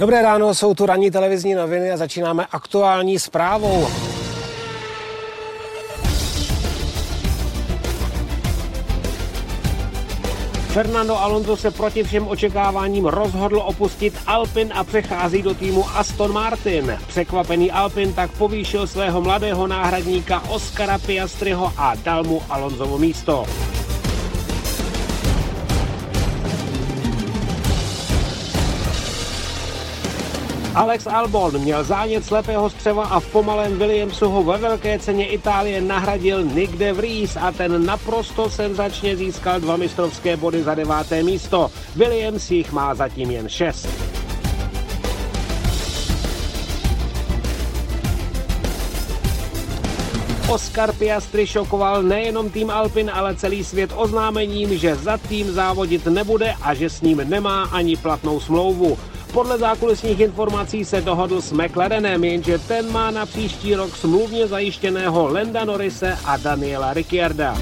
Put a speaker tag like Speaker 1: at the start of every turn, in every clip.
Speaker 1: Dobré ráno, jsou tu ranní televizní noviny a začínáme aktuální zprávou. Fernando Alonso se proti všem očekáváním rozhodl opustit Alpin a přechází do týmu Aston Martin. Překvapený Alpin tak povýšil svého mladého náhradníka Oscara Piastriho a dal mu Alonsovo místo. Alex Albon měl zánět slepého střeva a v pomalém Williamsu ho ve velké ceně Itálie nahradil Nick de Vries a ten naprosto senzačně získal dva mistrovské body za deváté místo. Williams jich má zatím jen šest. Oscar Piastri šokoval nejenom tým Alpin, ale celý svět oznámením, že za tým závodit nebude a že s ním nemá ani platnou smlouvu. Podle zákulisních informací se dohodl s McLarenem, jenže ten má na příští rok smluvně zajištěného Lenda Norrise a Daniela Ricciarda.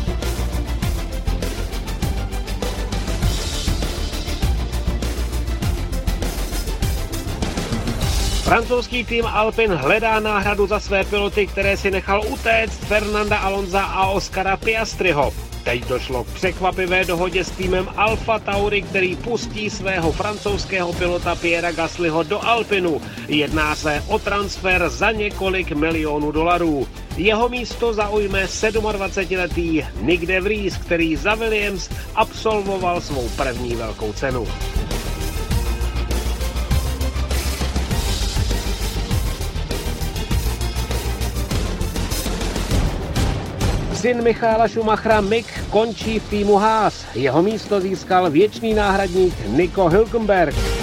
Speaker 1: Francouzský tým Alpin hledá náhradu za své piloty, které si nechal utéct Fernanda Alonza a Oscara Piastriho. Teď došlo k překvapivé dohodě s týmem Alfa Tauri, který pustí svého francouzského pilota Piera Gaslyho do Alpinu. Jedná se o transfer za několik milionů dolarů. Jeho místo zaujme 27-letý Nick de Vries, který za Williams absolvoval svou první velkou cenu. Syn Michála Schumachera Mick končí v týmu Haas. Jeho místo získal věčný náhradník Nico Hülkenberg.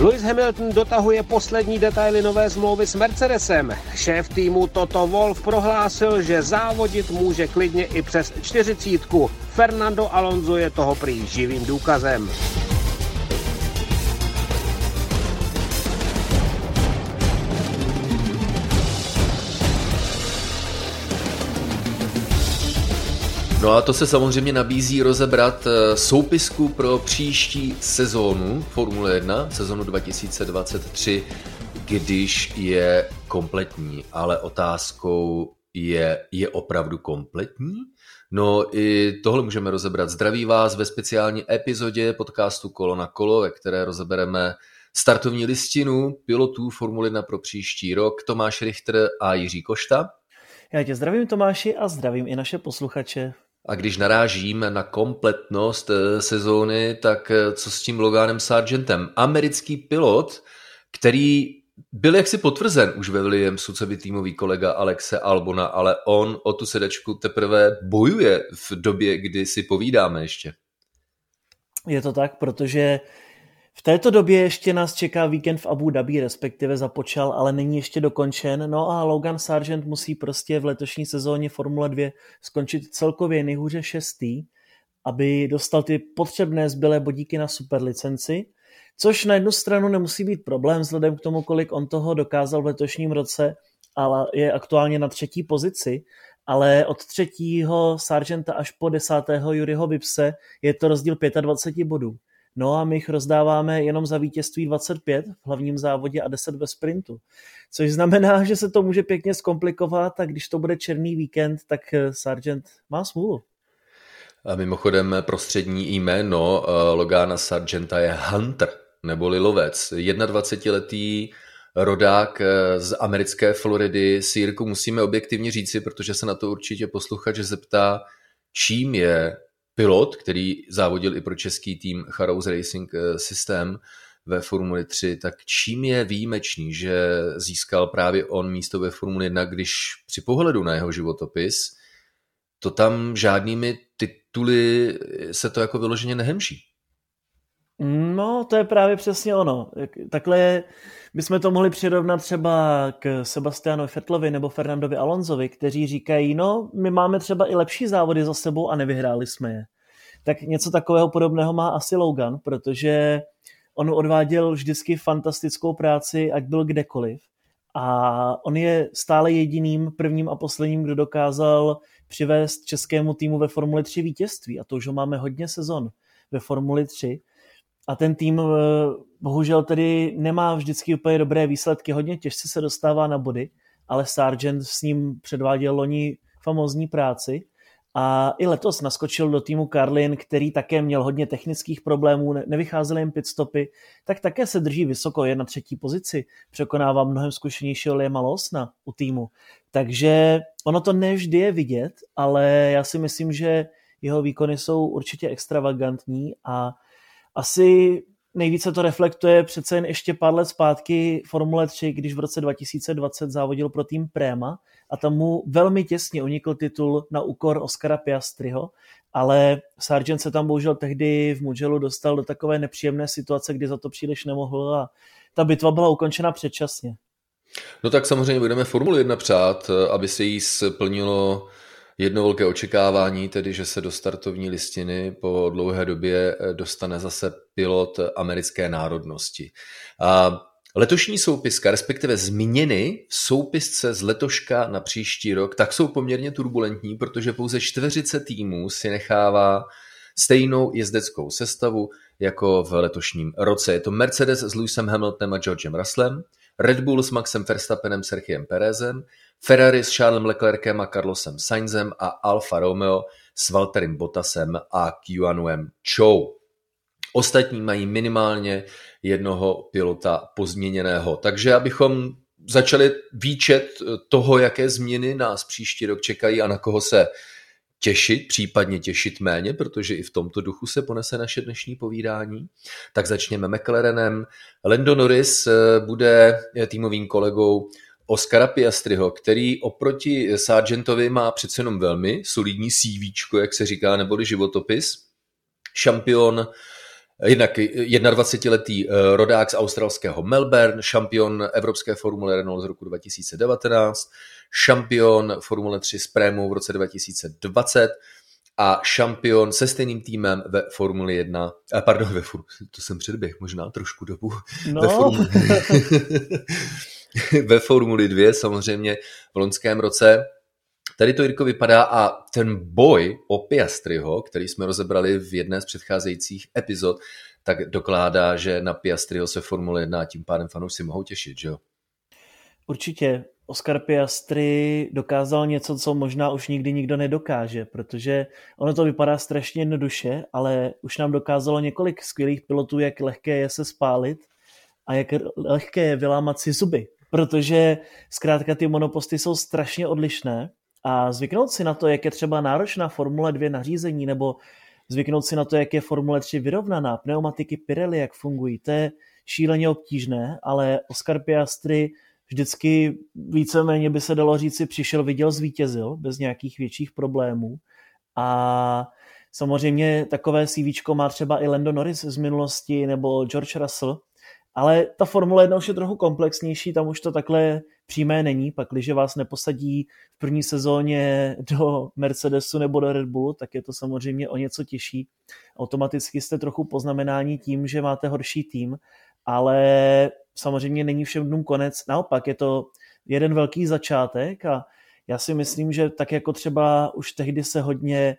Speaker 1: Lewis Hamilton dotahuje poslední detaily nové smlouvy s Mercedesem. Šéf týmu Toto Wolf prohlásil, že závodit může klidně i přes čtyřicítku. Fernando Alonso je toho prý živým důkazem.
Speaker 2: No a to se samozřejmě nabízí rozebrat eh, soupisku pro příští sezónu Formule 1, sezónu 2023, když je kompletní. Ale otázkou je, je opravdu kompletní? No i tohle můžeme rozebrat. Zdraví vás ve speciální epizodě podcastu Kolo na kolo, ve které rozebereme startovní listinu pilotů Formule 1 pro příští rok Tomáš Richter a Jiří Košta.
Speaker 3: Já tě zdravím Tomáši a zdravím i naše posluchače.
Speaker 2: A když narážím na kompletnost eh, sezóny, tak eh, co s tím Loganem Sargentem? Americký pilot, který byl jaksi potvrzen už ve Williamsu, co by týmový kolega Alexe Albona, ale on o tu sedačku teprve bojuje v době, kdy si povídáme ještě.
Speaker 3: Je to tak, protože v této době ještě nás čeká víkend v Abu Dhabi, respektive započal, ale není ještě dokončen. No a Logan Sargent musí prostě v letošní sezóně Formule 2 skončit celkově nejhůře šestý, aby dostal ty potřebné zbylé bodíky na superlicenci, což na jednu stranu nemusí být problém vzhledem k tomu, kolik on toho dokázal v letošním roce, ale je aktuálně na třetí pozici, ale od třetího Sargenta až po desátého Juryho Vipse je to rozdíl 25 bodů. No a my jich rozdáváme jenom za vítězství 25 v hlavním závodě a 10 ve sprintu. Což znamená, že se to může pěkně zkomplikovat a když to bude černý víkend, tak eh, Sargent má smůlu.
Speaker 2: A mimochodem prostřední jméno eh, Logana Sargenta je Hunter, neboli lovec. 21-letý rodák eh, z americké Floridy. Sírku musíme objektivně říci, protože se na to určitě posluchač zeptá, čím je pilot, který závodil i pro český tým Charouz Racing eh, System ve Formuli 3, tak čím je výjimečný, že získal právě on místo ve Formuli 1, když při pohledu na jeho životopis to tam žádnými tituly se to jako vyloženě nehemží.
Speaker 3: No, to je právě přesně ono. Takhle bychom to mohli přirovnat třeba k Sebastianovi Fettlovi nebo Fernandovi Alonsovi, kteří říkají, no, my máme třeba i lepší závody za sebou a nevyhráli jsme je. Tak něco takového podobného má asi Logan, protože on odváděl vždycky fantastickou práci, ať byl kdekoliv. A on je stále jediným prvním a posledním, kdo dokázal přivést českému týmu ve Formuli 3 vítězství. A to už ho máme hodně sezon ve Formuli 3 a ten tým eh, bohužel tedy nemá vždycky úplně dobré výsledky, hodně těžce se dostává na body, ale Sargent s ním předváděl loni famózní práci a i letos naskočil do týmu Carlin, který také měl hodně technických problémů, nevycházely jim pitstopy, tak také se drží vysoko, je na třetí pozici, překonává mnohem zkušenějšího Liama Losna u týmu. Takže ono to nevždy je vidět, ale já si myslím, že jeho výkony jsou určitě extravagantní a asi nejvíce to reflektuje přece jen ještě pár let zpátky Formule 3, když v roce 2020 závodil pro tým Prema a tam mu velmi těsně unikl titul na úkor Oscara Piastriho, ale Sargent se tam bohužel tehdy v Mugellu dostal do takové nepříjemné situace, kdy za to příliš nemohl a ta bitva byla ukončena předčasně.
Speaker 2: No tak samozřejmě budeme Formule 1 přát, aby se jí splnilo jedno velké očekávání, tedy že se do startovní listiny po dlouhé době eh, dostane zase pilot americké národnosti. A Letošní soupiska, respektive změny v soupisce z letoška na příští rok, tak jsou poměrně turbulentní, protože pouze čtveřice týmů si nechává stejnou jezdeckou sestavu jako v letošním roce. Je to Mercedes s Lewisem Hamiltonem a Georgem Russellem, Red Bull s Maxem Verstappenem, Sergiem Perezem, Ferrari s Charlesem Leclerkem a Carlosem Sainzem a Alfa Romeo s Valtterim Bottasem a Qianuem Chou. Ostatní mají minimálně jednoho pilota pozměněného. Takže abychom začali výčet toho, jaké změny nás příští rok čekají a na koho se těšit, případně těšit méně, protože i v tomto duchu se ponese naše dnešní povídání. Tak začněme McLarenem. Lando Norris eh, bude týmovým kolegou Oscara Piastriho, který oproti Sargentovi má přece jenom velmi solidní CV, jak se říká, neboli životopis. Šampion Jednak 21-letý eh, rodák z australského Melbourne, šampion Evropské formule Renault z roku 2019, šampion Formule 3 s Prémou v roce 2020 a šampion se stejným týmem ve Formuli 1, eh, pardon, ve Formule, to jsem předběh možná trošku dobu, no. ve, Formuli, ve Formuli 2 samozřejmě v loňském roce. Tady to, Jirko, vypadá a ten boj o Piastriho, který jsme rozebrali v jedné z předcházejících epizod, tak dokládá, že na Piastriho se Formule 1 a tím pádem fanoušci mohou těšit, že jo?
Speaker 3: Určitě. Oscar Piastri dokázal něco, co možná už nikdy nikdo nedokáže, protože ono to vypadá strašně jednoduše, ale už nám dokázalo několik skvělých pilotů, jak lehké je se spálit a jak lehké je vylámat si zuby, protože zkrátka ty monoposty jsou strašně odlišné a zvyknout si na to, jak je třeba náročná Formule 2 nařízení, nebo zvyknout si na to, jak je Formule 3 vyrovnaná, pneumatiky Pirelli, jak fungují, to je šíleně obtížné, ale Oscar Piastri vždycky víceméně by se dalo říci, přišel, viděl, zvítězil bez nějakých větších problémů. A samozřejmě takové CV má třeba i Lando Norris z minulosti nebo George Russell, ale ta Formule 1 už je trochu komplexnější, tam už to takhle přímé není, pak když vás neposadí v první sezóně do Mercedesu nebo do Red Bullu, tak je to samozřejmě o něco těžší. Automaticky jste trochu poznamenání tím, že máte horší tým, ale samozřejmě není všem dnům konec. Naopak je to jeden velký začátek a já si myslím, že tak jako třeba už tehdy se hodně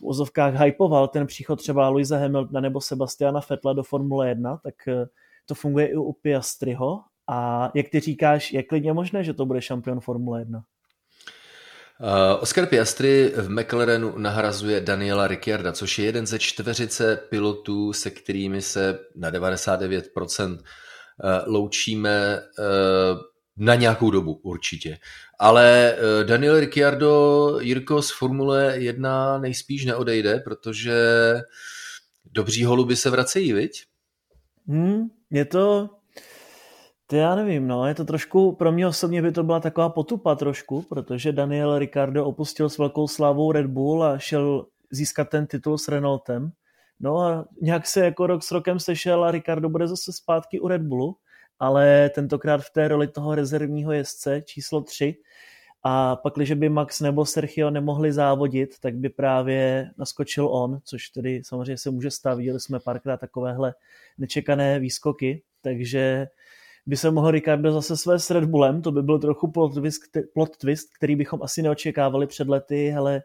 Speaker 3: v ozovkách hypoval ten příchod třeba Luisa Hamiltona nebo Sebastiana Fetla do Formule 1, tak to funguje i u Piastriho a jak ty říkáš, je klidně možné, že to bude šampion Formule 1?
Speaker 2: Uh, Oscar Piastri v McLarenu nahrazuje Daniela Ricciarda, což je jeden ze čtveřice pilotů, se kterými se na 99% uh, loučíme uh, na nějakou dobu určitě. Ale Daniel Ricciardo, Jirko z Formule 1 nejspíš neodejde, protože dobří holuby se vracejí, viď?
Speaker 3: Hmm, je to, to já nevím, no, je to trošku, pro mě osobně by to byla taková potupa trošku, protože Daniel Ricardo opustil s velkou slávou Red Bull a šel získat ten titul s Renaultem. No a nějak se jako rok s rokem sešel a Ricardo bude zase zpátky u Red Bullu, ale tentokrát v té roli toho rezervního jezdce číslo 3. A pak, když by Max nebo Sergio nemohli závodit, tak by právě naskočil on, což tedy samozřejmě se může stát. Viděli jsme párkrát takovéhle nečekané výskoky, takže by se mohl Ricardo zase své s Red Bullem, to by byl trochu plot twist, plot twist, který bychom asi neočekávali před lety, ale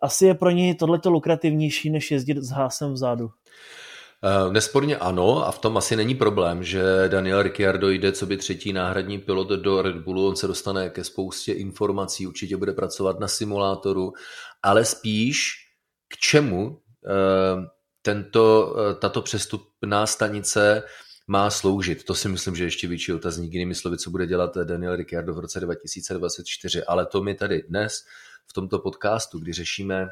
Speaker 3: asi je pro něj tohleto lukrativnější, než jezdit s hásem vzadu.
Speaker 2: Eh, nesporně ano a v tom asi není problém, že Daniel Ricciardo jde co by třetí náhradní pilot do Red Bullu, on se dostane ke spoustě informací, určitě bude pracovat na simulátoru, ale spíš k čemu eh, tento, eh, tato přestupná stanice má sloužit. To si myslím, že ještě větší otazník, jinými slovy, co bude dělat Daniel Ricciardo v roce 2024, ale to my tady dnes v tomto podcastu, kdy řešíme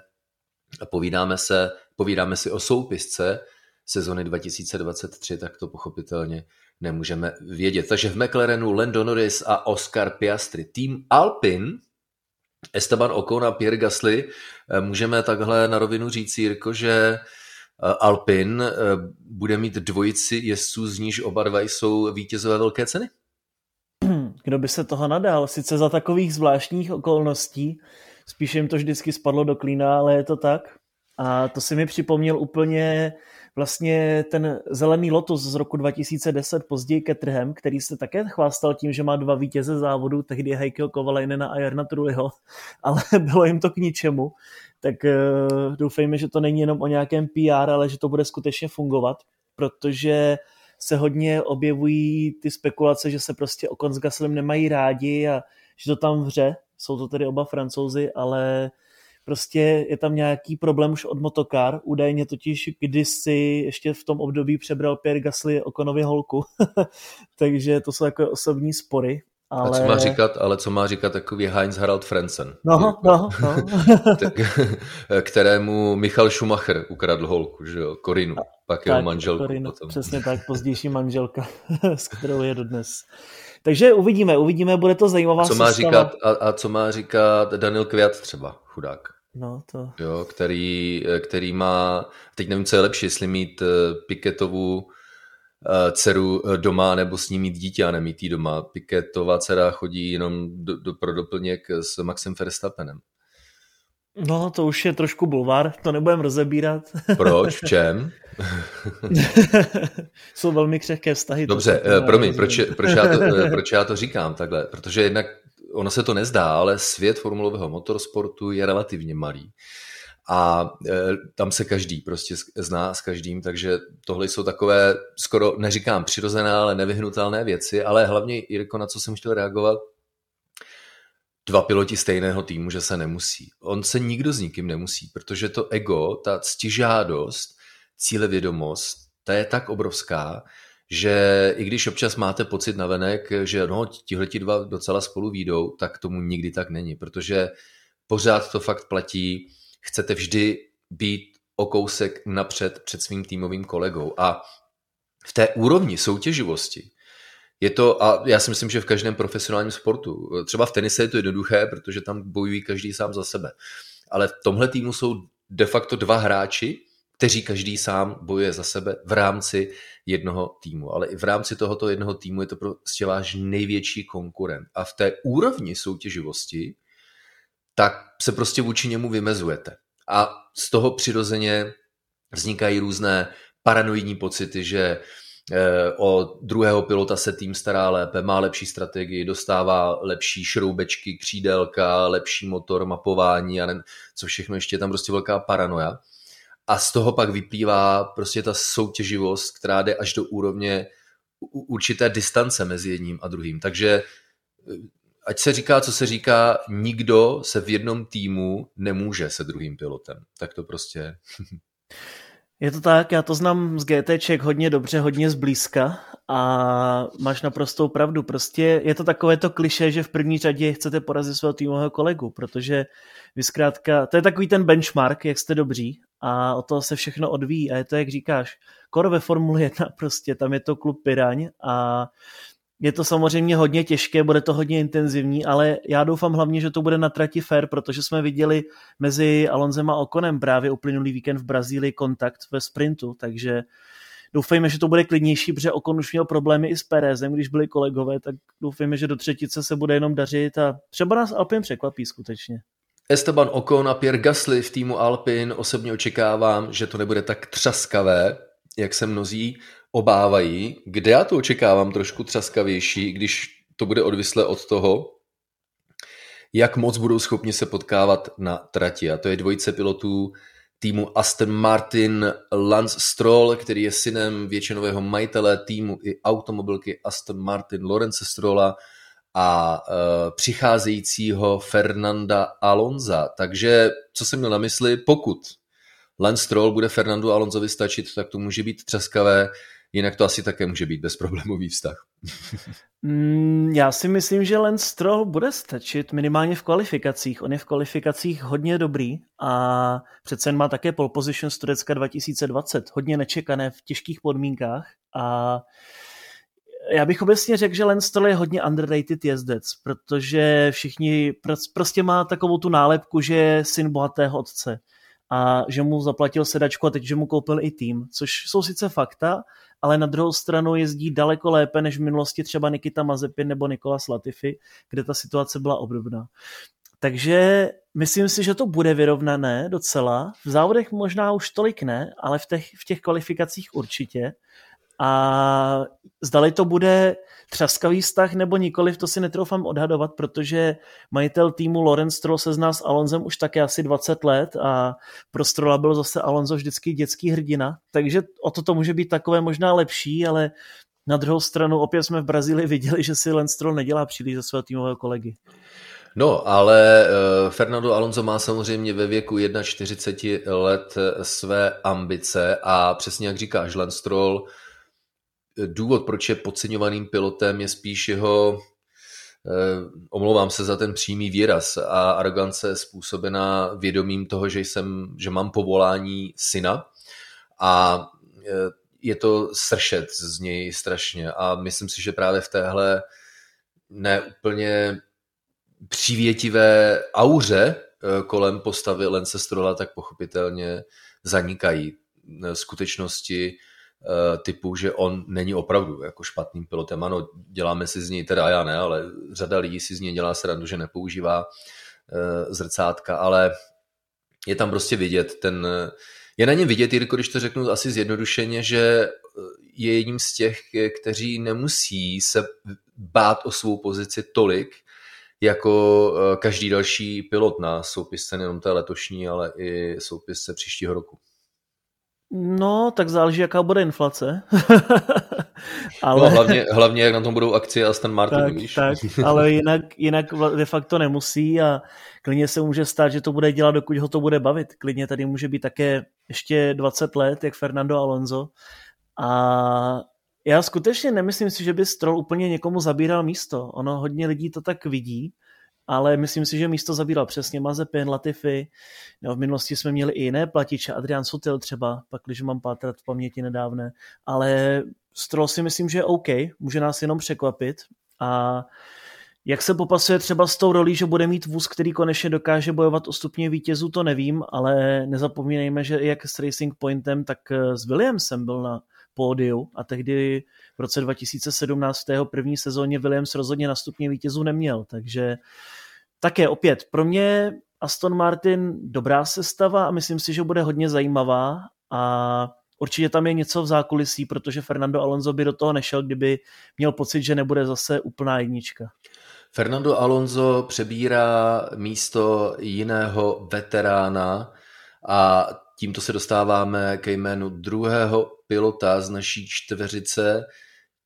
Speaker 2: a povídáme se, povídáme si o soupisce sezony 2023, tak to pochopitelně nemůžeme vědět. Takže v McLarenu Lando Norris a Oscar Piastri. Tým Alpin, Esteban Ocon a Pierre Gasly, eh, můžeme takhle na rovinu říct, Jirko, že eh, Alpin eh, bude mít dvojici jezdců, z níž oba dva jsou vítězové velké ceny?
Speaker 3: Kdo by se toho nadal? Sice za takových zvláštních okolností, spíš jim to vždycky spadlo do klína, ale je to tak. A to si mi připomněl úplně vlastně ten zelený Lotus z roku 2010, později Ketrhem, který se také chvástal tím, že má dva vítěze závodu, tehdy Heikio Kovalajnena a Jarna Truliho, ale bylo jim to k ničemu. Tak uh, doufejme, že to není jenom o nějakém PR, ale že to bude skutečně fungovat, protože se hodně objevují ty spekulace, že se prostě Okon s Gaslem nemají rádi a že to tam vře. Jsou to tedy oba francouzi, ale prostě je tam nějaký problém už od motokar, údajně totiž kdysi ještě v tom období přebral Pierre Gasly Okonově holku, takže to jsou jako osobní spory. Ale...
Speaker 2: A co má říkat, ale co má říkat takový Heinz Harald Frenzen,
Speaker 3: no, no, no.
Speaker 2: kterému Michal Schumacher ukradl holku, že jo, Korinu, pak jeho manželku Korinu, potom.
Speaker 3: Přesně tak, pozdější manželka, s kterou je dodnes. Takže uvidíme, uvidíme, bude to zajímavá
Speaker 2: co má říkat a, a co má říkat Daniel Květ třeba, chudák.
Speaker 3: No, to...
Speaker 2: Jo, který, který má, teď nevím, co je lepší, jestli mít eh, Piketovou eh, dceru eh, doma nebo s ní mít dítě a nemít jí doma. Piketová dcera chodí jenom do, do, pro doplněk s Maxem Verstappenem.
Speaker 3: No, to už je trošku bulvár, to nebudem rozebírat.
Speaker 2: Proč? V čem?
Speaker 3: Jsou velmi křehké vztahy.
Speaker 2: Dobře, promiň, proč, proč, já to, proč já to říkám takhle? Protože jednak ono se to nezdá, ale svět formulového motorsportu je relativně malý. A e, tam se každý prostě zná s každým, takže tohle jsou takové, skoro neříkám přirozené, ale nevyhnutelné věci, ale hlavně, Jirko, na co jsem chtěl reagovat, dva piloti stejného týmu, že se nemusí. On se nikdo s nikým nemusí, protože to ego, ta ctižádost, cílevědomost, ta je tak obrovská, že i když občas máte pocit na venek, že no, tihleti dva docela spolu výjdou, tak tomu nikdy tak není, protože pořád to fakt platí, chcete vždy být o kousek napřed před svým týmovým kolegou. A v té úrovni soutěživosti je to, a já si myslím, že v každém profesionálním sportu, třeba v tenise je to jednoduché, protože tam bojují každý sám za sebe, ale v tomhle týmu jsou de facto dva hráči, kteří každý sám bojuje za sebe v rámci jednoho týmu. Ale i v rámci tohoto jednoho týmu je to prostě váš největší konkurent. A v té úrovni soutěživosti tak se prostě vůči němu vymezujete. A z toho přirozeně vznikají různé paranoidní pocity, že eh, o druhého pilota se tým stará lépe, má lepší strategii, dostává lepší šroubečky, křídelka, lepší motor, mapování a ne, co všechno ještě je tam prostě velká paranoja a z toho pak vyplývá prostě ta soutěživost, která jde až do úrovně určité distance mezi jedním a druhým. Takže eh, ať se říká, co se říká, nikdo se v jednom týmu nemůže se druhým pilotem. Tak to prostě
Speaker 3: Je to tak, já to znám z GTček hodně dobře, hodně zblízka a máš naprostou pravdu. Prostě je to takové to kliše, že v první řadě chcete porazit svého týmového kolegu, protože vy zkrátka, to je takový ten benchmark, jak jste dobří a o toho se všechno odvíjí a je to, jak říkáš, koro ve Formule 1 prostě, tam je to klub Piraň a je to samozřejmě hodně těžké, bude to hodně intenzivní, ale já doufám hlavně, že to bude na trati fair, protože jsme viděli mezi Alonzem a Okonem právě uplynulý víkend v Brazílii kontakt ve sprintu, takže doufejme, že to bude klidnější, protože Okon už měl problémy i s Perezem, když byli kolegové, tak doufejme, že do třetice se bude jenom dařit a třeba nás Alpin překvapí skutečně.
Speaker 2: Esteban Ocon a Pierre Gasly v týmu Alpin osobně očekávám, že to nebude tak třaskavé, jak se mnozí obávají. Kde já to očekávám trošku třaskavější, když to bude odvislé od toho, jak moc budou schopni se potkávat na trati. A to je dvojice pilotů týmu Aston Martin Lance Stroll, který je synem většinového majitele týmu i automobilky Aston Martin Lorence Strolla a e, přicházejícího Fernanda Alonza. Takže co jsem měl na mysli, pokud Lance Stroll bude Fernando Alonsovi stačit, tak to může být třeskavé, jinak to asi také může být bezproblémový vztah.
Speaker 3: Mm, já si myslím, že Lance Stroll bude stačit minimálně v kvalifikacích. On je v kvalifikacích hodně dobrý a přece má také pole position z Turecka 2020, hodně nečekané v těžkých podmínkách a já bych obecně řekl, že Lance Stroll je hodně underrated jezdec, protože všichni prostě má takovou tu nálepku, že je syn bohatého otce a že mu zaplatil sedačku a teď, že mu koupil i tým, což jsou sice fakta, ale na druhou stranu jezdí daleko lépe než v minulosti třeba Nikita Mazepin nebo Nikolas Latifi, kde ta situace byla obdobná. Takže myslím si, že to bude vyrovnané docela. V závodech možná už tolik ne, ale v těch, v těch kvalifikacích určitě. A zdali to bude třaskavý vztah nebo nikoliv, to si netroufám odhadovat, protože majitel týmu Lorenz Stroll se zná s Alonzem už také asi 20 let a pro Strolla byl zase Alonso vždycky dětský hrdina, takže o to to může být takové možná lepší, ale na druhou stranu opět jsme v Brazílii viděli, že si Lance Stroll nedělá příliš za svého týmového kolegy.
Speaker 2: No, ale uh, Fernando Alonso má samozřejmě ve věku 41 let své ambice a přesně jak říkáš, Lance Stroll důvod, proč je podceňovaným pilotem, je spíš jeho, eh, omlouvám se za ten přímý výraz, a arogance způsobená vědomím toho, že, jsem, že mám povolání syna. A eh, je to sršet z něj strašně. A myslím si, že právě v téhle neúplně přívětivé auře eh, kolem postavy Lence Strola tak pochopitelně zanikají skutečnosti, typu, že on není opravdu jako špatným pilotem. Ano, děláme si z něj, teda já ne, ale řada lidí si z něj dělá srandu, že nepoužívá eh, zrcátka, ale je tam prostě vidět ten, je na něm vidět, Jirko, když to řeknu asi zjednodušeně, že eh, je jedním z těch, kteří nemusí se bát o svou pozici tolik, jako každý další pilot na soupisce nejenom té letošní, ale i soupisce příštího roku.
Speaker 3: No, tak záleží, jaká bude inflace.
Speaker 2: ale... No, hlavně, hlavně, jak na tom budou akcie Aston Martin,
Speaker 3: tak,
Speaker 2: víš.
Speaker 3: Tak, ale jinak, jinak de facto nemusí a klidně se může stát, že to bude dělat, dokud ho to bude bavit. Klidně tady může být také ještě 20 let, jak Fernando Alonso. A já skutečně nemyslím si, že by Stroll úplně někomu zabíral místo. Ono hodně lidí to tak vidí, ale myslím si, že místo zabíral přesně Mazepin, Latifi. No, v minulosti jsme měli i jiné platiče, Adrian Sutil třeba, pak když mám pátrat v paměti nedávné, ale Stroll si myslím, že je OK, může nás jenom překvapit a jak se popasuje třeba s tou rolí, že bude mít vůz, který konečně dokáže bojovat o stupně vítězů, to nevím, ale nezapomínejme, že jak s Racing Pointem, tak s Williamsem byl na pódiu a tehdy v roce 2017 v tého první sezóně Williams rozhodně na stupně vítězů neměl, takže také opět, pro mě Aston Martin dobrá sestava a myslím si, že bude hodně zajímavá a určitě tam je něco v zákulisí, protože Fernando Alonso by do toho nešel, kdyby měl pocit, že nebude zase úplná jednička.
Speaker 2: Fernando Alonso přebírá místo jiného veterána a tímto se dostáváme ke jménu druhého pilota z naší čtveřice,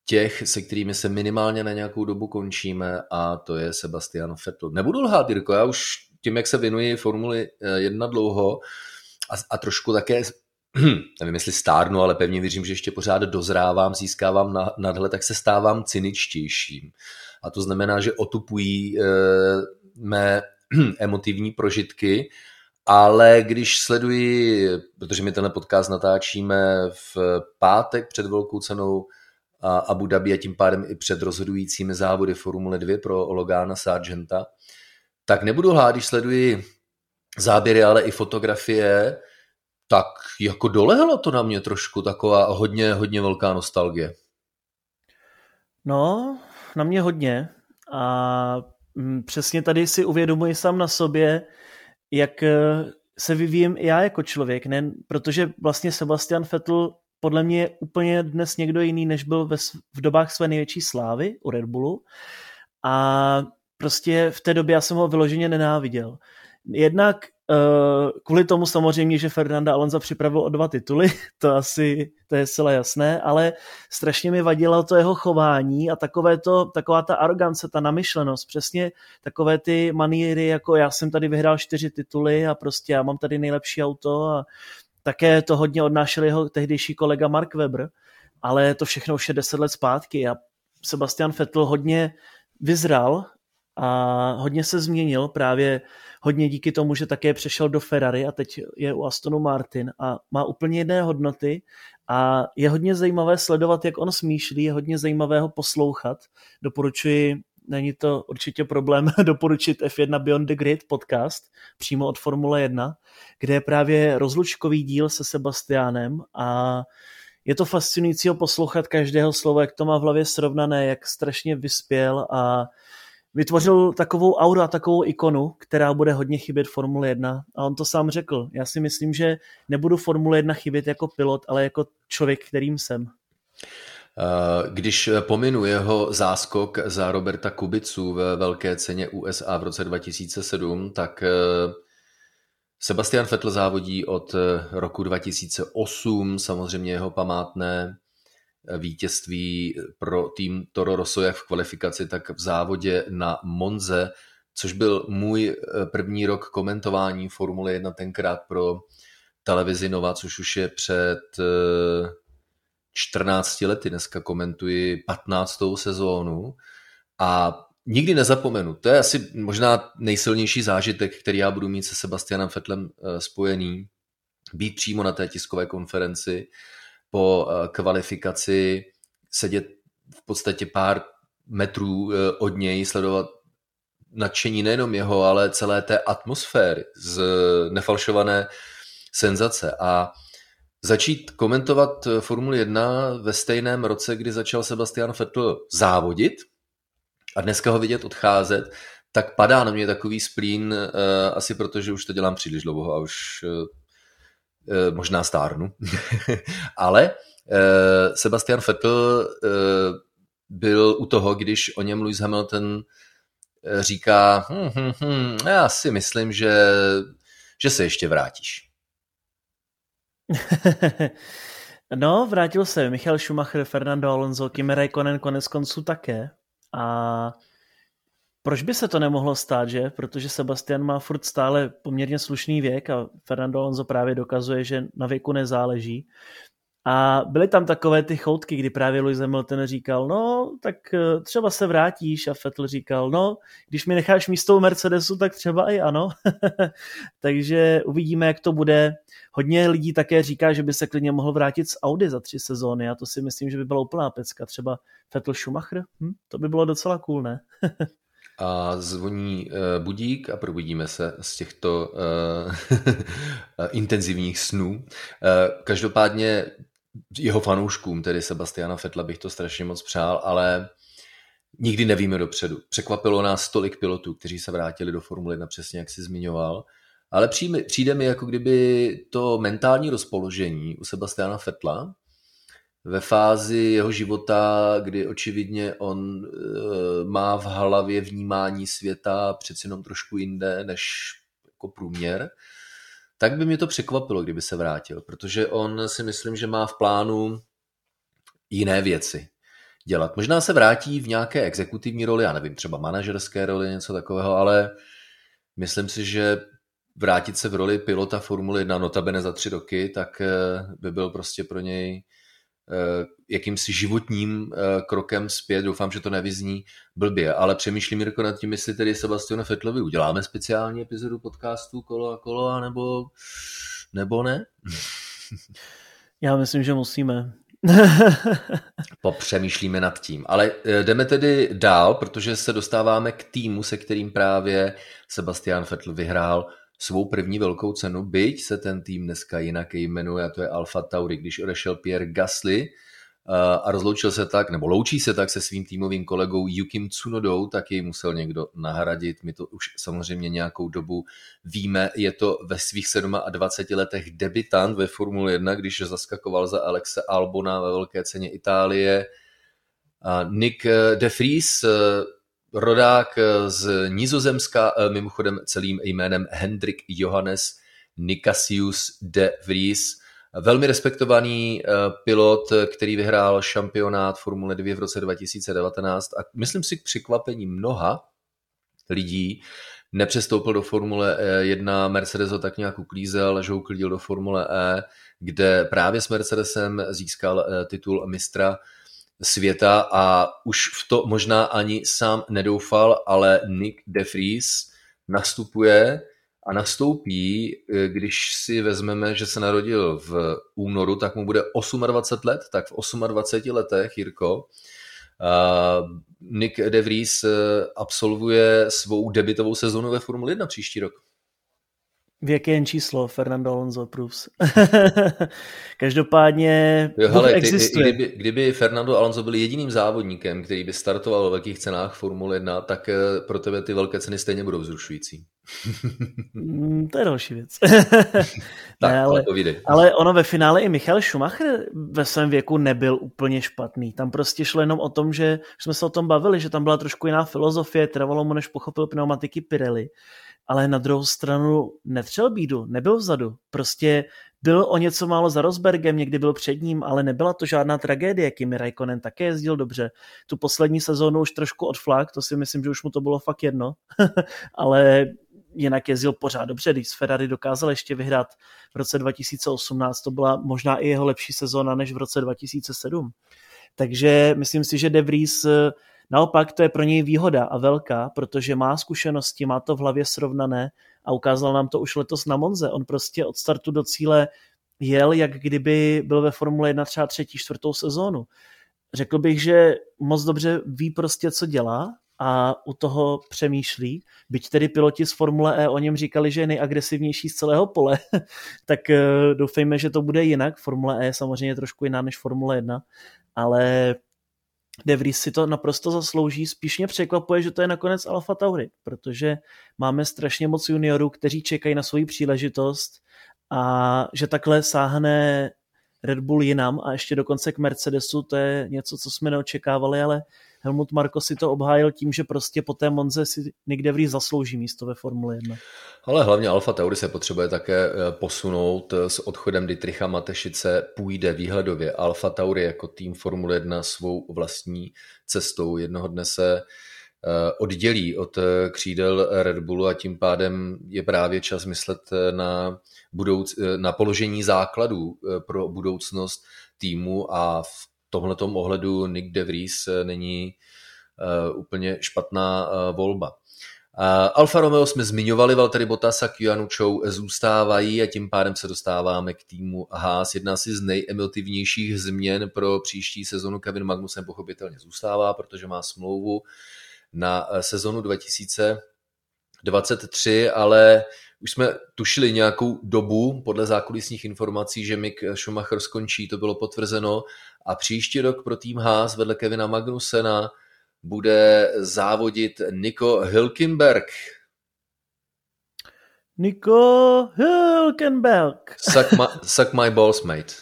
Speaker 2: těch, se kterými se minimálně na nějakou dobu končíme a to je Sebastian Vettel. Nebudu lhát, Jirko, já už tím, jak se věnuji Formuli 1 dlouho a, a trošku také nevím, jestli stárnu, ale pevně věřím, že ještě pořád dozrávám, získávám na, nadhled, tak se stávám cyničtějším. A to znamená, že otupují e, mé emotivní prožitky, ale když sleduji, protože my tenhle podcast natáčíme v pátek před velkou cenou Abu Dhabi a tím pádem i před rozhodujícími závody Formule 2 pro Logana Sargenta, tak nebudu hlát, když sleduji záběry, ale i fotografie, tak jako dolehlo to na mě trošku, taková hodně, hodně velká nostalgie.
Speaker 3: No, na mě hodně a mm, přesně tady si uvědomuji sám na sobě, jak eh, se vyvíjím i já jako člověk, ne? protože vlastně Sebastian Vettel podle mě je úplně dnes někdo jiný, než byl ve, v dobách své největší slávy u Red Bullu a prostě v té době já jsem ho vyloženě nenáviděl. Jednak uh, kvůli tomu samozřejmě, že Fernanda Alonso připravil o dva tituly, to asi to je zcela jasné, ale strašně mi vadilo to jeho chování a takové to, taková ta arogance, ta namyšlenost, přesně takové ty maníry, jako já jsem tady vyhrál čtyři tituly a prostě já mám tady nejlepší auto a také to hodně odnášel jeho tehdejší kolega Mark Webber, ale to všechno už je deset let zpátky a Sebastian Vettel hodně vyzral a hodně se změnil právě hodně díky tomu, že také přešel do Ferrari a teď je u Astonu Martin a má úplně jiné hodnoty a je hodně zajímavé sledovat, jak on smýšlí, je hodně zajímavé ho poslouchat. Doporučuji, není to určitě problém doporučit F1 Beyond the Grid podcast přímo od Formule 1, kde je právě rozlučkový díl se Sebastiánem a je to fascinující ho poslouchat každého slova, jak to má v hlavě srovnané, jak strašně vyspěl a vytvořil takovou auru a takovou ikonu, která bude hodně chybět Formule 1 a on to sám řekl. Já si myslím, že nebudu Formule 1 chybět jako pilot, ale jako člověk, kterým jsem.
Speaker 2: Eh, když pominu jeho záskok za Roberta Kubicu ve velké ceně USA v roce 2007, tak eh, Sebastian Vettel závodí od eh, roku 2008, samozřejmě jeho památné vítězství pro tým Toro Rosso jak v kvalifikaci, tak v závodě na Monze, což byl můj eh, první rok komentování Formule 1 tenkrát pro televizi Nova, což už je před 14 eh, lety. Dneska komentuji 15. sezónu a nikdy nezapomenu. To je asi možná nejsilnější zážitek, který já budu mít se Sebastianem Fetlem eh, spojený. Být přímo na té tiskové konferenci, po eh, kvalifikaci sedět v podstatě pár metrů eh, od něj, sledovat nadšení nejenom jeho, ale celé té atmosféry z nefalšované senzace. A začít komentovat eh, Formuli 1 ve stejném roce, kdy začal Sebastian Vettel závodit a dneska ho vidět odcházet, tak padá na mě takový splín, asi protože už to dělám příliš dlouho a už Eh, možná stárnu, ale eh, Sebastian Vettel eh, byl u toho, když o něm Lewis Hamilton říká, hm, hm, hm, já si myslím, že, že se ještě vrátíš.
Speaker 3: no, vrátil se Michal Schumacher, Fernando Alonso, Kimi Raikkonen konec konců také. A proč by se to nemohlo stát, že? Protože Sebastian má furt stále poměrně slušný věk a Fernando Alonso právě dokazuje, že na věku nezáleží. A byly tam takové ty choutky, kdy právě Lewis Hamilton říkal, no, tak eh, třeba se vrátíš a Vettel říkal, no, když mi necháš místo u Mercedesu, tak třeba i ano. Takže uvidíme, jak to bude. Hodně lidí také říká, že by se klidně mohl vrátit z Audi za tři sezóny a to si myslím, že by byla úplná pecka. Třeba Vettel Schumacher, hm? to by bylo docela cool, ne?
Speaker 2: a zvoní uh, budík a probudíme se z těchto uh, intenzivních snů. Uh, každopádně jeho fanouškům, tedy Sebastiana Fetla, bych to strašně moc přál, ale nikdy nevíme dopředu. Překvapilo nás tolik pilotů, kteří se vrátili do Formule 1, přesně jak si zmiňoval, ale přijde mi, jako kdyby to mentální rozpoložení u Sebastiana Fetla ve fázi jeho života, kdy očividně on e, má v hlavě vnímání světa přeci jenom trošku jinde než jako průměr, tak by mě to překvapilo, kdyby se vrátil, protože on si myslím, že má v plánu jiné věci dělat. Možná se vrátí v nějaké exekutivní roli, já nevím, třeba manažerské roli, něco takového, ale myslím si, že vrátit se v roli pilota Formule 1 notabene za tři roky, tak e, by byl prostě pro něj Eh, jakýmsi životním eh, krokem zpět. Doufám, že to nevyzní blbě, ale přemýšlím, Mirko, nad tím, jestli tedy Sebastianu Fetlovi uděláme speciální epizodu podcastu Kolo a Kolo, nebo, nebo ne?
Speaker 3: Já myslím, že musíme.
Speaker 2: Popřemýšlíme nad tím. Ale eh, jdeme tedy dál, protože se dostáváme k týmu, se kterým právě Sebastian Vettel vyhrál svou první velkou cenu, byť se ten tým dneska jinak jmenuje, a to je Alfa Tauri. Když odešel Pierre Gasly, a rozloučil se tak, nebo loučí se tak se svým týmovým kolegou Yukim Tsunodou, tak jej musel někdo nahradit. My to už samozřejmě nějakou dobu víme. Je to ve svých 27 letech debitant ve Formule 1, když zaskakoval za Alexe Albona ve velké ceně Itálie. Nick de Vries, rodák z Nizozemska, mimochodem celým jménem Hendrik Johannes Nicasius de Vries, Velmi respektovaný eh, pilot, který vyhrál šampionát Formule 2 v roce 2019 a myslím si k překvapení mnoha lidí nepřestoupil do Formule 1, Mercedes ho tak nějak uklízel, že uklidil do Formule E, kde právě s Mercedesem získal eh, titul mistra světa a už v to možná ani sám nedoufal, ale Nick De Vries nastupuje a nastoupí, eh, když si vezmeme, že se narodil v únoru, tak mu bude 28 let, tak v 28 letech, Jirko, Nick De Vries eh, absolvuje svou debitovou sezonu ve Formule 1 příští rok.
Speaker 3: Věk je jen číslo, Fernando Alonso proves. Každopádně
Speaker 2: jo, hele, existuje. Ty, kdyby, kdyby Fernando Alonso byl jediným závodníkem, který by startoval ve velkých cenách Formule 1, tak eh, pro tebe ty velké ceny stejně budou vzrušující.
Speaker 3: Mm, to je další věc.
Speaker 2: tak, ne, ale,
Speaker 3: ale, ale ono ve finále i Michal Schumacher ve svém věku nebyl úplně špatný. Tam prostě šlo jenom o tom, že jsme se o tom bavili, že tam byla trošku jiná filozofie, trvalo mu, než pochopil pneumatiky Pirelli ale na druhou stranu netřel bídu, nebyl vzadu. Prostě byl o něco málo za Rosbergem, někdy byl před ním, ale nebyla to žádná tragédie. Kimi Raikkonen také jezdil dobře. Tu poslední sezónu už trošku odflak, to si myslím, že už mu to bylo fakt jedno, ale jinak jezdil pořád dobře, když Ferrari dokázal ještě vyhrát v roce 2018, to byla možná i jeho lepší sezóna než v roce 2007. Takže myslím si, že De Vries Naopak to je pro něj výhoda a velká, protože má zkušenosti, má to v hlavě srovnané a ukázal nám to už letos na Monze. On prostě od startu do cíle jel, jak kdyby byl ve Formule 1 třeba třetí, čtvrtou sezónu. Řekl bych, že moc dobře ví prostě, co dělá a u toho přemýšlí. Byť tedy piloti z Formule E o něm říkali, že je nejagresivnější z celého pole, tak eh, doufejme, že to bude jinak. Formule E je samozřejmě trošku jiná než Formule 1, ale De Vries si to naprosto zaslouží. Spíš mě překvapuje, že to je nakonec Alfa Tauri, protože máme strašně moc juniorů, kteří čekají na svoji příležitost a že takhle sáhne Red Bull jinam a ještě dokonce k Mercedesu, to je něco, co jsme neočekávali, ale Helmut Marko si to obhájil tím, že prostě po té Monze si někde v zaslouží místo ve Formule 1.
Speaker 2: Ale hlavně Alfa Tauri se potřebuje také eh, posunout eh, s odchodem Dietricha Matešice půjde výhledově Alfa Tauri jako tým Formule 1 svou vlastní cestou. Jednoho dne se eh, oddělí od křídel Red Bullu a tím pádem je právě čas myslet na, budouc, na položení základů pro budoucnost týmu a v tomhletom ohledu Nick De Vries eh, není uh, úplně špatná uh, volba. Alfa Romeo jsme zmiňovali, Valtteri Bottas a Keanu Chou zůstávají a tím pádem se dostáváme k týmu Haas. Jedna si z nejemotivnějších změn pro příští sezonu Kevin Magnussen pochopitelně zůstává, protože má smlouvu na sezonu 2023, ale už jsme tušili nějakou dobu podle zákulisních informací, že Mick Schumacher skončí, to bylo potvrzeno a příští rok pro tým Haas vedle Kevina Magnusena bude závodit Nico Hülkenberg.
Speaker 3: Nico Hülkenberg.
Speaker 2: Suck my, suck my balls, mate.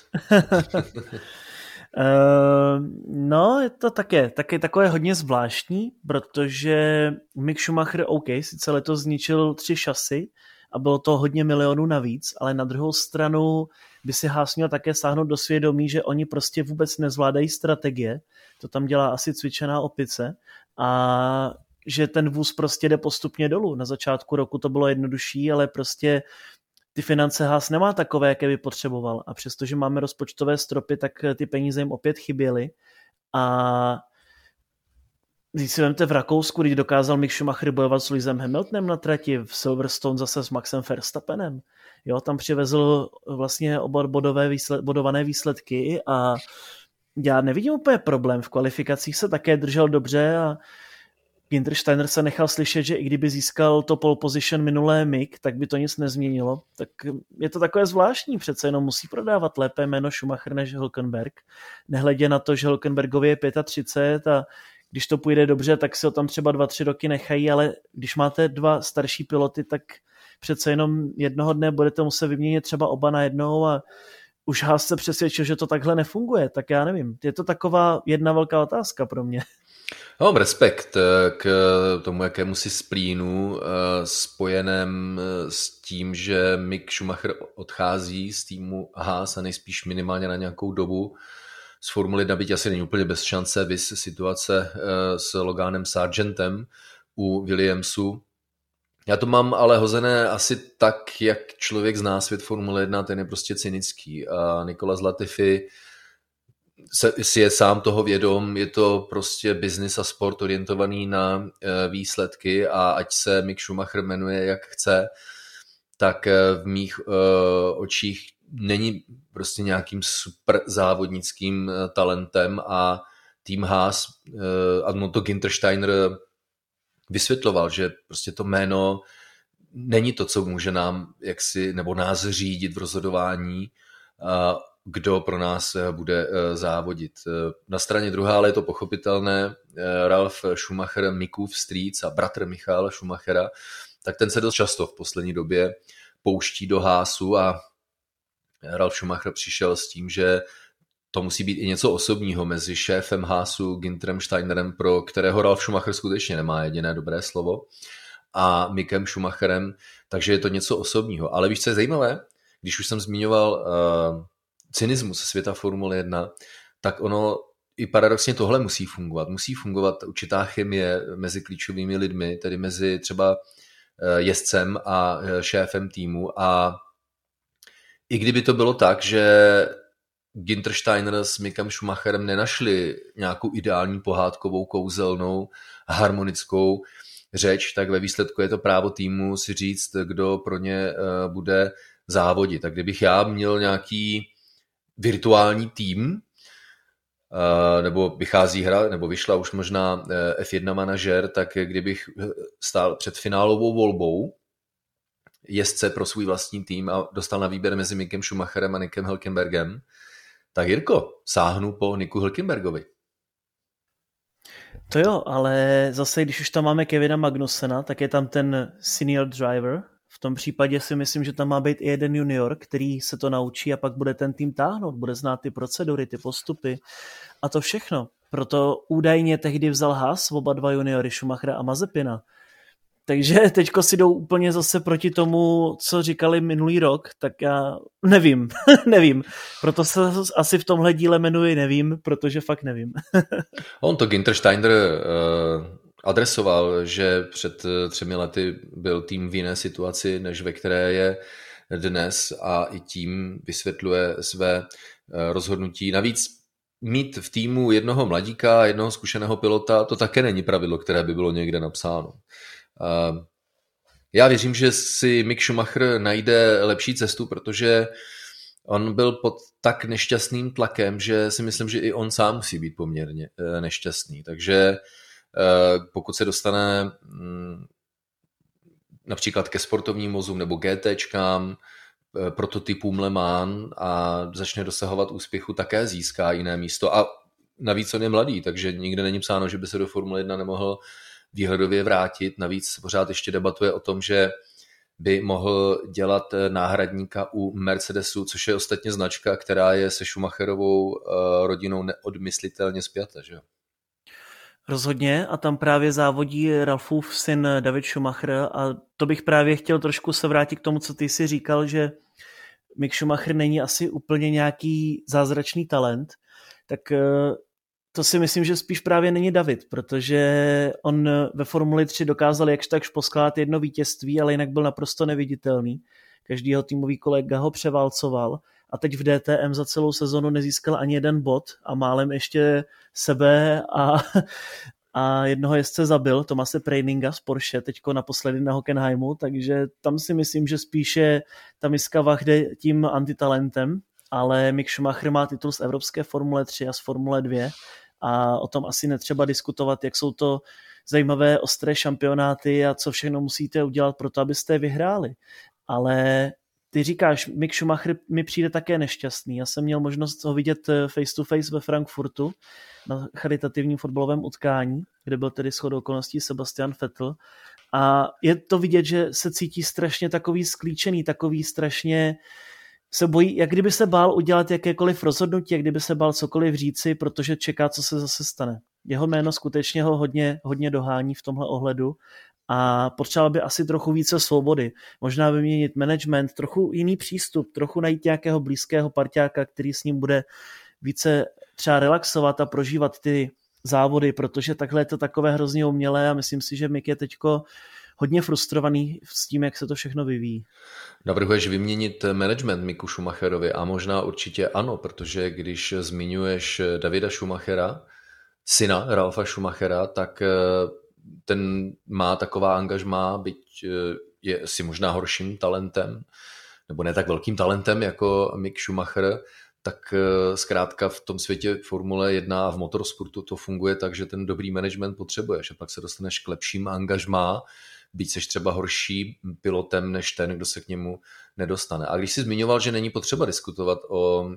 Speaker 3: Uh, no, je to také, také takové hodně zvláštní, protože Mick Schumacher, OK, sice letos zničil tři šasy a bylo to hodně milionů navíc, ale na druhou stranu by si Haas měl také sáhnout do svědomí, že oni prostě vůbec nezvládají strategie, to tam dělá asi cvičená opice a že ten vůz prostě jde postupně dolů. Na začátku roku to bylo jednodušší, ale prostě ty finance Haas nemá takové, jaké by potřeboval. A přestože máme rozpočtové stropy, tak ty peníze jim opět chyběly. A když si vemte v Rakousku, když dokázal Mick Schumacher bojovat s Luisem Hamiltonem na trati, v Silverstone zase s Maxem Verstappenem. Jo, tam přivezl vlastně oba bodové výsled, bodované výsledky a já nevidím úplně problém. V kvalifikacích se také držel dobře a Ginter Steiner se nechal slyšet, že i kdyby získal to pole position minulé MIG, tak by to nic nezměnilo. Tak je to takové zvláštní, přece jenom musí prodávat lépe jméno Schumacher než Hülkenberg. Nehledě na to, že Hülkenbergovi je 35 a když to půjde dobře, tak si ho tam třeba dva, tři roky nechají, ale když máte dva starší piloty, tak přece jenom jednoho dne budete muset vyměnit třeba oba na jednou a už Haas se přesvědčil, že to takhle nefunguje, tak já nevím. Je to taková jedna velká otázka pro mě.
Speaker 2: Já mám respekt eh, k tomu, jakému si splínu eh, spojeném eh, s tím, že Mick Schumacher odchází z týmu Haas a nejspíš minimálně na nějakou dobu z Formule 1, byť asi není úplně bez šance, vys situace s Loganem Sargentem u Williamsu. Já to mám ale hozené asi tak, jak člověk zná svět Formule 1, ten je prostě cynický. A Nikola Zlatifi se, si je sám toho vědom, je to prostě business a sport orientovaný na e, výsledky a ať se Mick Schumacher jmenuje jak chce, tak e, v mých e, očích není prostě nějakým super závodnickým talentem a tým Haas, a to Gintersteiner vysvětloval, že prostě to jméno není to, co může nám jaksi, nebo nás řídit v rozhodování, kdo pro nás eh, bude eh, závodit. Eh, na straně druhé ale je to pochopitelné, Ralf Schumacher, Mikův strýc a bratr Michala Schumachera, tak ten se dost často v poslední době pouští do hásu a Ralf Schumacher přišel s tím, že to musí být i něco osobního mezi šéfem Hásu Ginterem Steinerem, pro kterého Ralf Schumacher skutečně nemá jediné dobré slovo, a Mikem Schumacherem, takže je to něco osobního. Ale víš, co je zajímavé? Když už jsem zmiňoval uh, cynismus světa Formule 1, tak ono i paradoxně tohle musí fungovat. Musí fungovat určitá chemie mezi klíčovými lidmi, tedy mezi třeba eh, jezdcem a eh, šéfem týmu a i kdyby to bylo tak, že Ginter Steiner s Mikem Schumacherem nenašli nějakou ideální pohádkovou, kouzelnou, harmonickou řeč, tak ve výsledku je to právo týmu si říct, kdo pro ně eh, bude závodit. Tak kdybych já měl nějaký virtuální tým, eh, nebo vychází hra, nebo vyšla už možná eh, F1 manažer, tak kdybych stál před finálovou volbou jezdce pro svůj vlastní tým a dostal na výběr mezi Mikem Schumacherem a Nikem Helkenbergem, tak Jirko, sáhnu po Niku Hülkenbergovi.
Speaker 3: To jo, ale zase, když už tam máme Kevina Magnusena, tak je tam ten senior driver. V tom případě si myslím, že tam má být i jeden junior, který se to naučí a pak bude ten tým táhnout, bude znát ty procedury, ty postupy a to všechno. Proto údajně tehdy vzal Haas oba dva juniory, Schumachera a Mazepina. Takže teďko si jdou úplně zase proti tomu, co říkali minulý rok, tak já nevím, nevím. Proto se asi v tomhle díle jmenuji nevím, protože fakt nevím.
Speaker 2: On to Ginter Steiner uh, adresoval, že před eh, třemi lety byl tým v jiné situaci, než ve které je dnes a i tím vysvětluje své uh, rozhodnutí. Navíc mít v týmu jednoho mladíka, jednoho zkušeného pilota, to také není pravidlo, které by bylo někde napsáno. Ehm, já věřím, že si Mick Schumacher najde lepší cestu, protože on byl pod tak nešťastným tlakem, že si myslím, že i on sám musí být poměrně eh, nešťastný. Takže eh, pokud se dostane mm, například ke sportovním vozům nebo GTčkám, eh, prototypům Le Mans a začne dosahovat úspěchu, také získá jiné místo. A navíc on je mladý, takže nikde není psáno, že by se do Formule 1 nemohl výhledově vrátit. Navíc pořád ještě debatuje o tom, že by mohl dělat eh, náhradníka u Mercedesu, což je ostatně značka, která je se Schumacherovou eh, rodinou neodmyslitelně zpěta. Že?
Speaker 3: Rozhodně a tam právě závodí Ralfův syn David Schumacher a to bych právě chtěl trošku se vrátit k tomu, co ty si říkal, že Mick Schumacher není asi úplně nějaký zázračný talent, tak eh, to si myslím, že spíš právě není David, protože on ve Formuli 3 dokázal jakž takž poskládat jedno vítězství, ale jinak byl naprosto neviditelný. Každý jeho týmový kolega ho převálcoval a teď v DTM za celou sezonu nezískal ani jeden bod a málem ještě sebe a, a jednoho jezdce zabil, Tomase Preininga z Porsche, teďko naposledy na Hockenheimu, takže tam si myslím, že spíše ta miska vachde tím antitalentem ale Mick Schumacher má titul z Evropské Formule 3 a z Formule 2 a o tom asi netřeba diskutovat, jak jsou to zajímavé ostré šampionáty a co všechno musíte udělat pro to, abyste vyhráli. Ale ty říkáš, Mick Schumacher mi přijde také nešťastný. Já jsem měl možnost ho vidět eh, face to face ve Frankfurtu na charitativním fotbalovém utkání, kde byl tedy shodou okolností Sebastian Vettel. A je to vidět, že se cítí strašně takový sklíčený, takový strašně se bojí, jak kdyby se bál udělat jakékoliv rozhodnutí, jak kdyby se bál cokoliv říci, protože čeká, co se zase stane. Jeho jméno skutečně ho hodně, hodně dohání v tomhle ohledu a potřeboval by asi trochu více svobody. Možná vyměnit management, trochu jiný přístup, trochu najít nějakého blízkého parťáka, který s ním bude více třeba relaxovat a prožívat ty závody, protože takhle je to takové hrozně umělé a myslím si, že Mick je teďko hodně frustrovaný s tím, jak se to všechno vyvíjí.
Speaker 2: Navrhuješ vyměnit management Miku Schumacherovi a možná určitě ano, protože když zmiňuješ Davida Schumachera, syna Ralfa Schumachera, tak eh, ten má taková angažmá, byť eh, je si možná horším talentem, nebo ne tak velkým talentem jako Mick Schumacher, tak eh, zkrátka v tom světě Formule 1 a v motorsportu to funguje tak, že ten dobrý management potřebuješ a pak se dostaneš k lepším angažmá, být seš třeba horší pilotem než ten, kdo se k němu nedostane. A když jsi zmiňoval, že není potřeba diskutovat o e,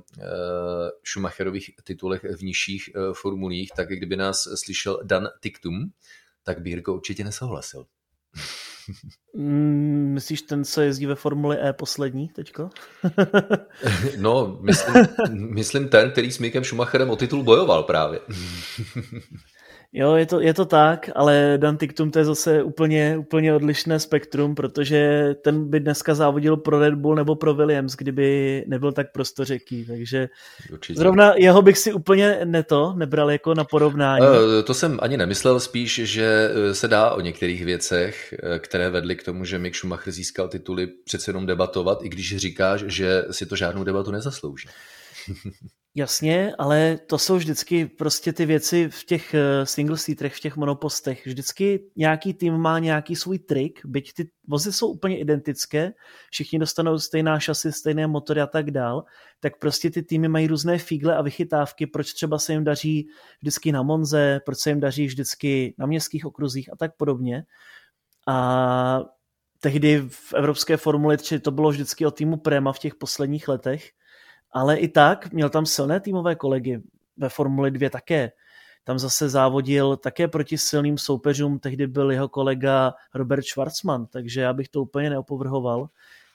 Speaker 2: Schumacherových titulech v nižších e, formulích, tak kdyby nás slyšel Dan Tiktum, tak by Jirko určitě nesouhlasil.
Speaker 3: Mm, myslíš ten, co jezdí ve Formuli E poslední teďko?
Speaker 2: no, myslím, myslím ten, který s Mikem Schumacherem o titul bojoval právě.
Speaker 3: Jo, je to, je to tak, ale Dan Tictum to je zase úplně, úplně odlišné spektrum, protože ten by dneska závodil pro Red Bull nebo pro Williams, kdyby nebyl tak prostořeký, takže Určitě. zrovna jeho bych si úplně neto nebral jako na porovnání.
Speaker 2: Uh, to jsem ani nemyslel, spíš, že eh, se dá o některých věcech, eh, které vedly k tomu, že Mick Schumacher získal tituly, přece jenom debatovat, i když říkáš, že si to žádnou debatu nezaslouží.
Speaker 3: Jasně, ale to jsou vždycky prostě ty věci v těch eh, single seaterech, v těch monopostech. Vždycky nějaký tým má nějaký svůj trik, byť ty vozy jsou úplně identické, všichni dostanou stejná šasy, stejné motory a tak dál, tak prostě ty týmy mají různé fígle a vychytávky, proč třeba se jim daří vždycky na Monze, proč se jim daří vždycky na městských okruzích a tak podobně. A tehdy v Evropské formuli 3 to bylo vždycky o týmu Prema v těch posledních letech, ale i tak měl tam silné týmové kolegy ve Formuli 2 také. Tam zase závodil také proti silným soupeřům, tehdy byl jeho kolega Robert Schwarzman, takže já bych to úplně neopovrhoval.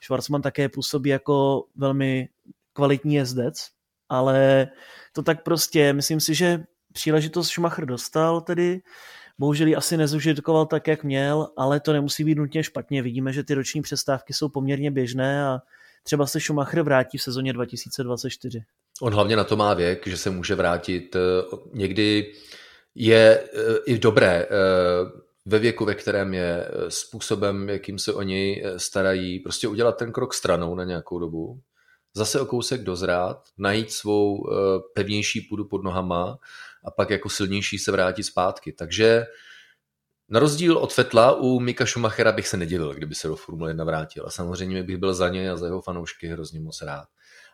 Speaker 3: Schwarzman také působí jako velmi kvalitní jezdec, ale to tak prostě, myslím si, že příležitost Schumacher dostal tedy, bohužel ji asi nezužitkoval tak, jak měl, ale to nemusí být nutně špatně. Vidíme, že ty roční přestávky jsou poměrně běžné a třeba se Schumacher vrátí v sezóně 2024.
Speaker 2: On hlavně na to má věk, že se může vrátit. Eh, někdy je eh, i dobré eh, ve věku, ve kterém je způsobem, jakým se o něj starají, prostě udělat ten krok stranou na nějakou dobu, zase o kousek dozrát, najít svou pevnější půdu pod nohama a pak jako silnější se vrátit zpátky. Takže na rozdíl od Fetla u Mika Schumachera bych se nedivil, kdyby se do Formule 1 vrátil. A samozřejmě bych byl za něj a za jeho fanoušky hrozně moc rád.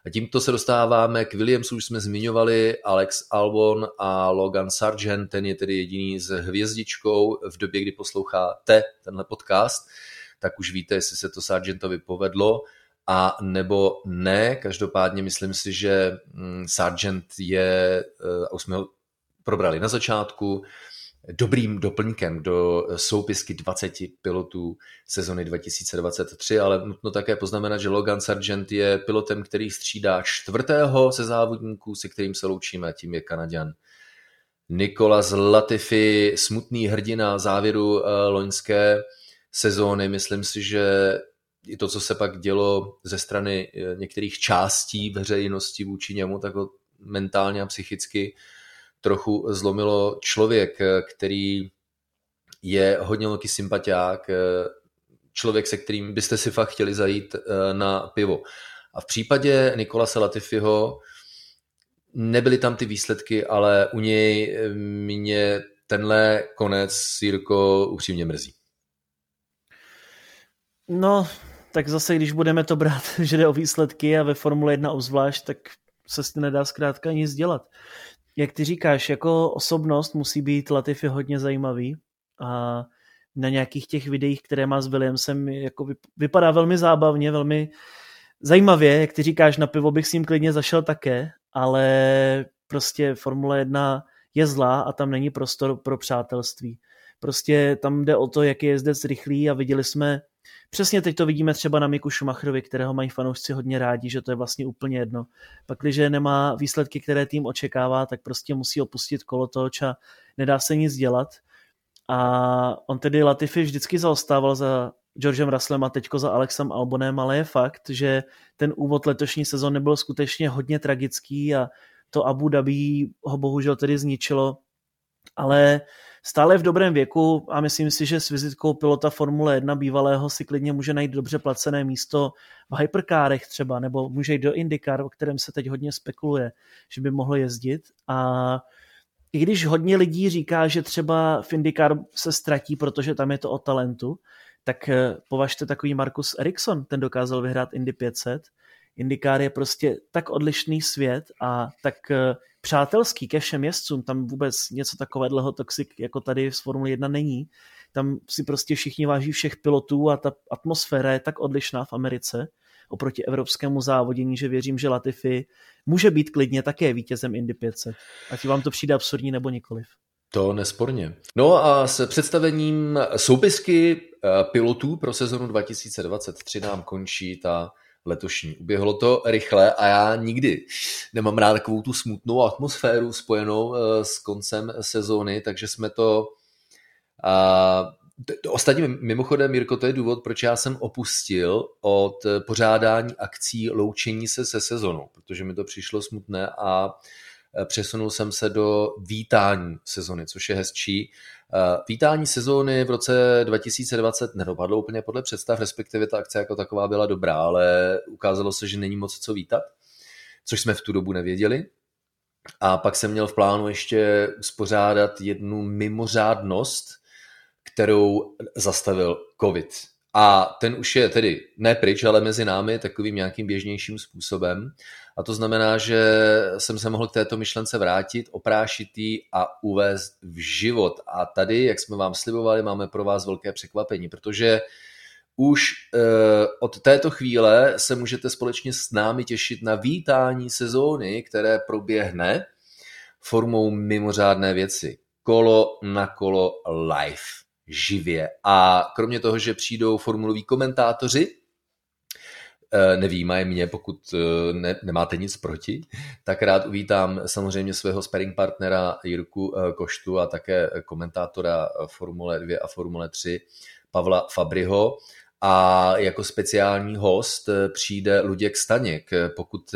Speaker 2: A tímto se dostáváme k Williamsu, už jsme zmiňovali, Alex Albon a Logan Sargent, ten je tedy jediný s hvězdičkou v době, kdy posloucháte tenhle podcast, tak už víte, jestli se to Sargentovi povedlo a nebo ne. Každopádně myslím si, že mm, Sargent je, eh, a už jsme ho probrali na začátku, dobrým doplňkem do soupisky 20 pilotů sezony 2023, ale nutno také poznamenat, že Logan Sargent je pilotem, který střídá čtvrtého se závodníků, se kterým se loučíme, tím je Kanaděn. Nikolas Latifi, smutný hrdina závěru uh, loňské sezóny, myslím si, že i to, co se pak dělo ze strany eh, některých částí veřejnosti vůči němu, tak ho mentálně a psychicky trochu zlomilo člověk, který je hodně velký sympatiák, člověk, se kterým byste si fakt chtěli zajít eh, na pivo. A v případě Nikola Latifiho nebyly tam ty výsledky, ale u něj mě tenhle konec Sirko upřímně mrzí.
Speaker 3: No, tak zase, když budeme to brát, že jde o výsledky a ve Formule 1 obzvlášť, tak se s tím nedá zkrátka nic dělat. Jak ty říkáš, jako osobnost musí být Latifi hodně zajímavý a na nějakých těch videích, které má s Williamsem, jako vypadá velmi zábavně, velmi zajímavě, jak ty říkáš, na pivo bych s ním klidně zašel také, ale prostě Formule 1 je zlá a tam není prostor pro přátelství. Prostě tam jde o to, jak je jezdec rychlý a viděli jsme, přesně teď to vidíme třeba na Miku Schumacherovi, kterého mají fanoušci hodně rádi, že to je vlastně úplně jedno. Pak, když nemá výsledky, které tým očekává, tak prostě musí opustit kolotoč a nedá se nic dělat. A on tedy Latifi vždycky zaostával za Georgem Russellem a teďko za Alexem Albonem, ale je fakt, že ten úvod letošní sezóny byl skutečně hodně tragický a to Abu Dhabi ho bohužel tedy zničilo, ale stále v dobrém věku a myslím si, že s vizitkou pilota Formule 1 bývalého si klidně může najít dobře placené místo v hyperkárech třeba, nebo může jít do IndyCar, o kterém se teď hodně spekuluje, že by mohl jezdit a i když hodně lidí říká, že třeba v IndyCar se ztratí, protože tam je to o talentu, tak eh, považte takový Markus Eriksson, ten dokázal vyhrát Indy 500. IndyCar je prostě tak odlišný svět a tak eh, přátelský ke všem jezdcům, tam vůbec něco takového toxik jako tady z Formule 1 není. Tam si prostě všichni váží všech pilotů a ta atmosféra je tak odlišná v Americe oproti evropskému závodění, že věřím, že Latifi může být klidně také vítězem Indy 500. Ať vám to přijde absurdní nebo nikoliv.
Speaker 2: To nesporně. No a s představením soupisky eh, pilotů pro sezonu 2023 nám končí ta letošní. Uběhlo to rychle a já nikdy nemám rád takovou tu smutnou atmosféru spojenou eh, s koncem sezóny, takže jsme to Ostatně mimochodem, Mirko, to je důvod, proč já jsem opustil od pořádání akcí loučení se se sezonou, protože mi to přišlo smutné a e, přesunul jsem se do vítání sezony, což je hezčí. E, vítání sezóny v roce 2020 nedopadlo úplně podle představ, respektive ta akce jako taková byla dobrá, ale ukázalo se, že není moc co vítat, což jsme v tu dobu nevěděli. A pak jsem měl v plánu ještě uspořádat jednu mimořádnost, kterou zastavil COVID. A ten už je tedy ne pryč, ale mezi námi takovým nějakým běžnějším způsobem. A to znamená, že jsem se mohl k této myšlence vrátit, oprášit ji a uvést v život. A tady, jak jsme vám slibovali, máme pro vás velké překvapení, protože už e, od této chvíle se můžete společně s námi těšit na vítání sezóny, které proběhne formou mimořádné věci. Kolo na kolo live živě. A kromě toho, že přijdou formuloví komentátoři, eh, nevýmaje mě, pokud eh, ne, nemáte nic proti, tak rád uvítám samozřejmě svého sparring partnera Jirku eh, Koštu a také komentátora Formule 2 a Formule 3 Pavla Fabriho. A jako speciální host přijde Luděk Staněk. Pokud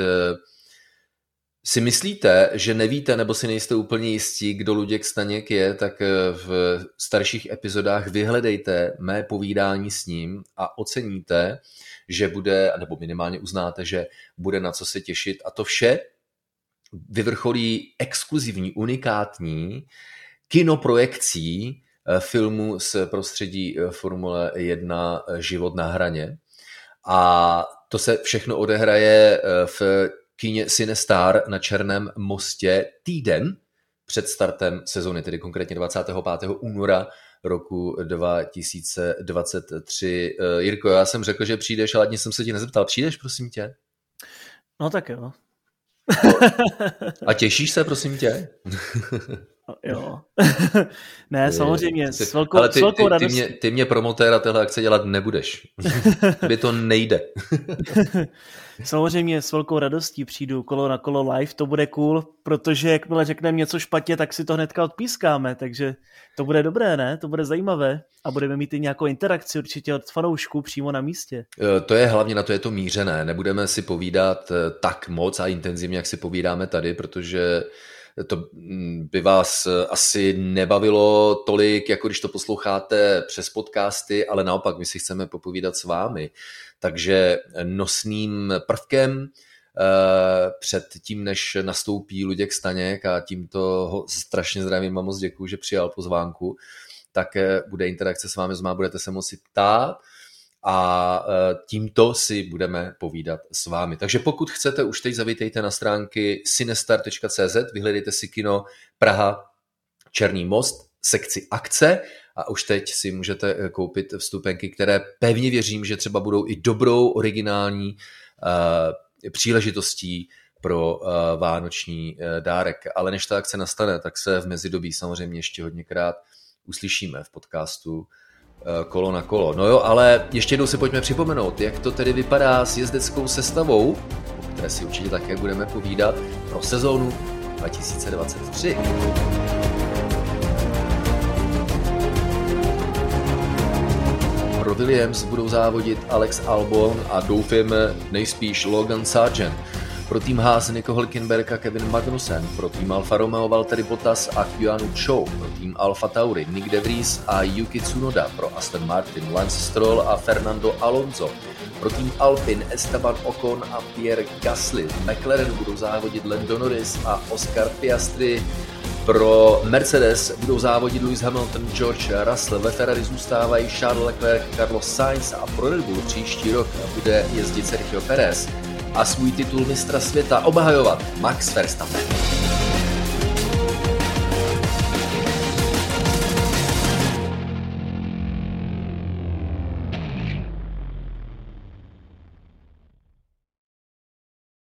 Speaker 2: si myslíte, že nevíte nebo si nejste úplně jistí, kdo Luděk Staněk je, tak eh, v starších epizodách vyhledejte mé povídání s ním a oceníte, že bude, nebo minimálně uznáte, že bude na co se těšit. A to vše vyvrcholí exkluzivní, unikátní kinoprojekcí eh, filmu z prostředí eh, Formule 1 Život na hraně. A to se všechno odehraje v kyně Cinestar na Černém mostě týden před startem sezony, tedy konkrétně 25. února roku 2023. Eh, Jirko, já jsem řekl, že přijdeš, ale jsem se ti nezeptal. Přijdeš, prosím tě?
Speaker 3: No tak jo.
Speaker 2: A těšíš se, prosím tě?
Speaker 3: Jo. ne, samozřejmě, s velkou,
Speaker 2: ale ty,
Speaker 3: s velkou
Speaker 2: ty,
Speaker 3: radostí.
Speaker 2: Ty mě, ty mě promotéra téhle akce dělat nebudeš. By to nejde.
Speaker 3: samozřejmě s velkou radostí přijdu kolo na kolo live, to bude cool, protože jakmile řekneme něco špatně, tak si to hnedka odpískáme, takže to bude dobré, ne? To bude zajímavé a budeme mít i nějakou interakci určitě od fanoušků přímo na místě.
Speaker 2: E, to je hlavně na to je to mířené. Nebudeme si povídat e, tak moc a intenzivně, jak si povídáme tady, protože to mm, by vás eh, asi nebavilo tolik, jako když to posloucháte přes podcasty, ale naopak my si chceme popovídat s vámi. Takže nosným prvkem eh, před tím, než nastoupí Luděk Staněk a tímto ho strašně zdravím a moc děkuju, že přijal pozvánku, tak eh, bude interakce s vámi, zma budete se moci ptát a tímto si budeme povídat s vámi. Takže pokud chcete, už teď zavítejte na stránky sinestar.cz, vyhledejte si kino Praha Černý most, sekci akce a už teď si můžete eh, koupit vstupenky, které pevně věřím, že třeba budou i dobrou originální uh, příležitostí pro uh, vánoční uh, dárek. Ale než ta akce nastane, tak se v mezidobí samozřejmě ještě hodněkrát uslyšíme v podcastu kolo na kolo. No jo, ale ještě jednou si pojďme připomenout, jak to tedy vypadá s jezdeckou sestavou, o které si určitě také budeme povídat, pro sezónu 2023. Pro Williams budou závodit Alex Albon a doufejme nejspíš Logan Sargent. Pro tým Haas Nico Hülkenberg a Kevin Magnussen, pro tým Alfa Romeo Valtteri Bottas a Keanu Cho, pro tým Alfa Tauri Nick De Vries a Yuki Tsunoda, pro Aston Martin Lance Stroll a Fernando Alonso, pro tým Alpin Esteban Ocon a Pierre Gasly. McLaren budou závodit Lando Norris a Oscar Piastri, pro Mercedes budou závodit Lewis Hamilton, George Russell, ve Ferrari zůstávají Charles Leclerc, Carlos Sainz a pro Red Bull příští rok bude jezdit Sergio Perez a svůj titul mistra světa obhajovat Max Verstappen.